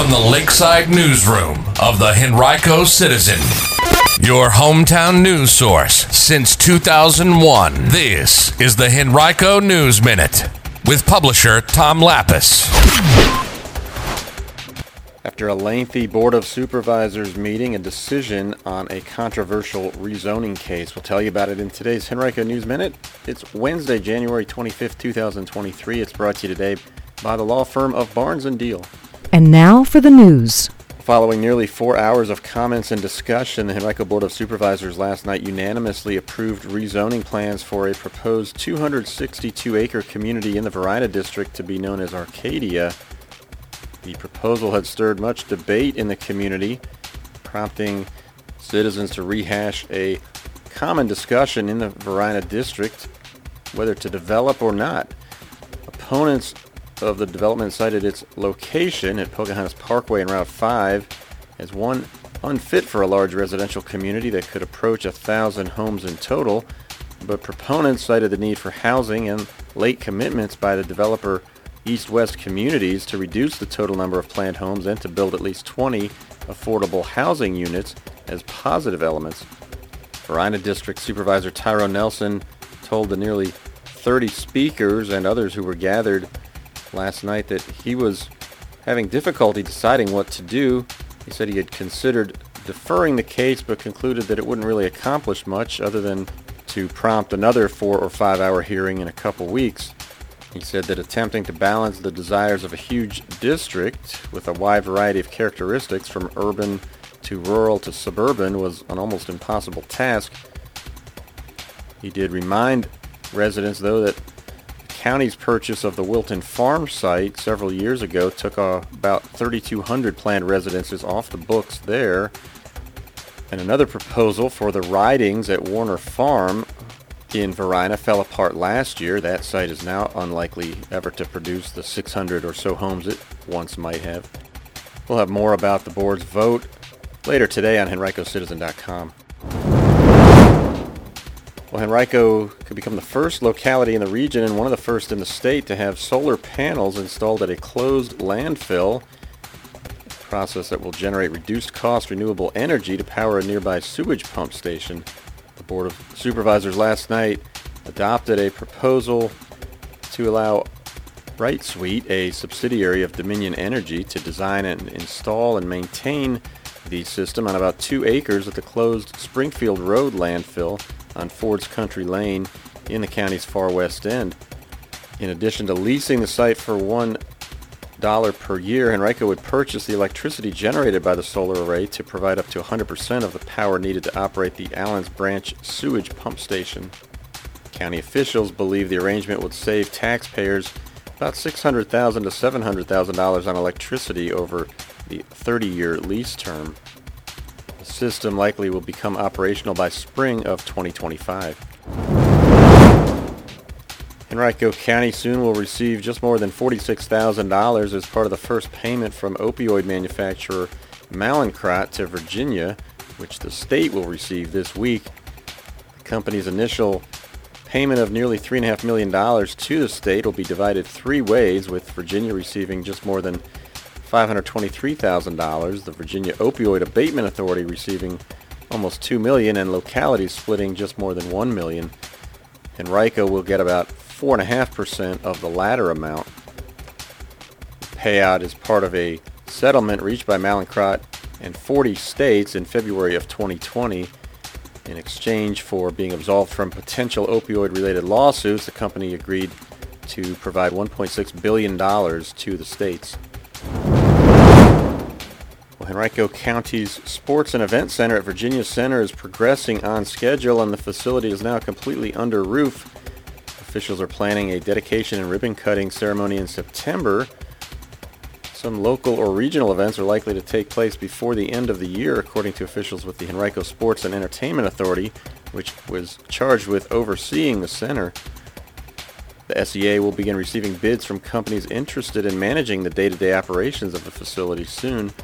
from the Lakeside Newsroom of the Henrico Citizen, your hometown news source since 2001. This is the Henrico News Minute with publisher Tom Lappas. After a lengthy Board of Supervisors meeting, a decision on a controversial rezoning case. We'll tell you about it in today's Henrico News Minute. It's Wednesday, January 25th, 2023. It's brought to you today by the law firm of Barnes & Diehl. And now for the news. Following nearly four hours of comments and discussion, the Henrico Board of Supervisors last night unanimously approved rezoning plans for a proposed 262-acre community in the Varina District to be known as Arcadia. The proposal had stirred much debate in the community, prompting citizens to rehash a common discussion in the Varina District whether to develop or not. Opponents of the development cited its location at Pocahontas Parkway and Route 5 as one unfit for a large residential community that could approach a thousand homes in total, but proponents cited the need for housing and late commitments by the developer East-West Communities to reduce the total number of planned homes and to build at least 20 affordable housing units as positive elements. Varina District Supervisor Tyrone Nelson told the nearly 30 speakers and others who were gathered last night that he was having difficulty deciding what to do. He said he had considered deferring the case but concluded that it wouldn't really accomplish much other than to prompt another four or five hour hearing in a couple weeks. He said that attempting to balance the desires of a huge district with a wide variety of characteristics from urban to rural to suburban was an almost impossible task. He did remind residents, though, that county's purchase of the Wilton Farm site several years ago took uh, about 3,200 planned residences off the books there. And another proposal for the ridings at Warner Farm in Varina fell apart last year. That site is now unlikely ever to produce the 600 or so homes it once might have. We'll have more about the board's vote later today on henricocitizen.com. Well, Henrico could become the first locality in the region and one of the first in the state to have solar panels installed at a closed landfill, a process that will generate reduced cost renewable energy to power a nearby sewage pump station. The Board of Supervisors last night adopted a proposal to allow Bright Suite, a subsidiary of Dominion Energy, to design and install and maintain the system on about two acres at the closed Springfield Road landfill on Ford's Country Lane in the county's far west end. In addition to leasing the site for one dollar per year, Henrico would purchase the electricity generated by the solar array to provide up to 100% of the power needed to operate the Allens Branch sewage pump station. County officials believe the arrangement would save taxpayers about 600,000 to $700,000 on electricity over the 30-year lease term. The system likely will become operational by spring of 2025. Henrico County soon will receive just more than $46,000 as part of the first payment from opioid manufacturer Mallinckrodt to Virginia, which the state will receive this week. The company's initial payment of nearly $3.5 million to the state will be divided three ways, with Virginia receiving just more than $523,000, the Virginia Opioid Abatement Authority receiving almost 2 million, and localities splitting just more than $1 million. Henrico will get about 4.5% of the latter amount. Payout is part of a settlement reached by Mallinckrodt and 40 states in February of 2020. In exchange for being absolved from potential opioid-related lawsuits, the company agreed to provide $1.6 billion to the states. Well, Henrico County's Sports and Event Center at Virginia Center is progressing on schedule and the facility is now completely under roof. Officials are planning a dedication and ribbon cutting ceremony in September. Some local or regional events are likely to take place before the end of the year, according to officials with the Henrico Sports and Entertainment Authority, which was charged with overseeing the center. The SEA will begin receiving bids from companies interested in managing the day-to-day operations of the facility soon.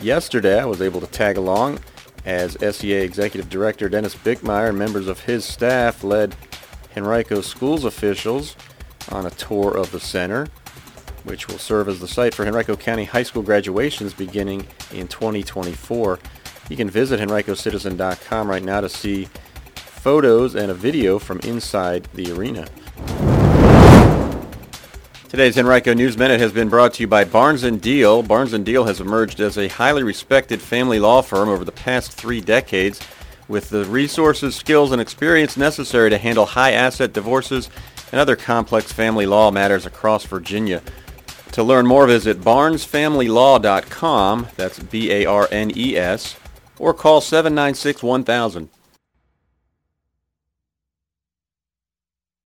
Yesterday, I was able to tag along as SEA Executive Director Dennis Bickmeier and members of his staff led Henrico Schools officials on a tour of the center. Which will serve as the site for Henrico County High School graduations beginning in 2024. You can visit henricocitizen.com right now to see photos and a video from inside the arena. Today's Henrico News Minute has been brought to you by Barnes & Diehl. Barnes & Diehl has emerged as a highly respected family law firm over the past three decades with the resources, skills, and experience necessary to handle high asset divorces and other complex family law matters across Virginia. To learn more, visit barnesfamilylaw.com, that's B-A-R-N-E-S, or call 796-1000.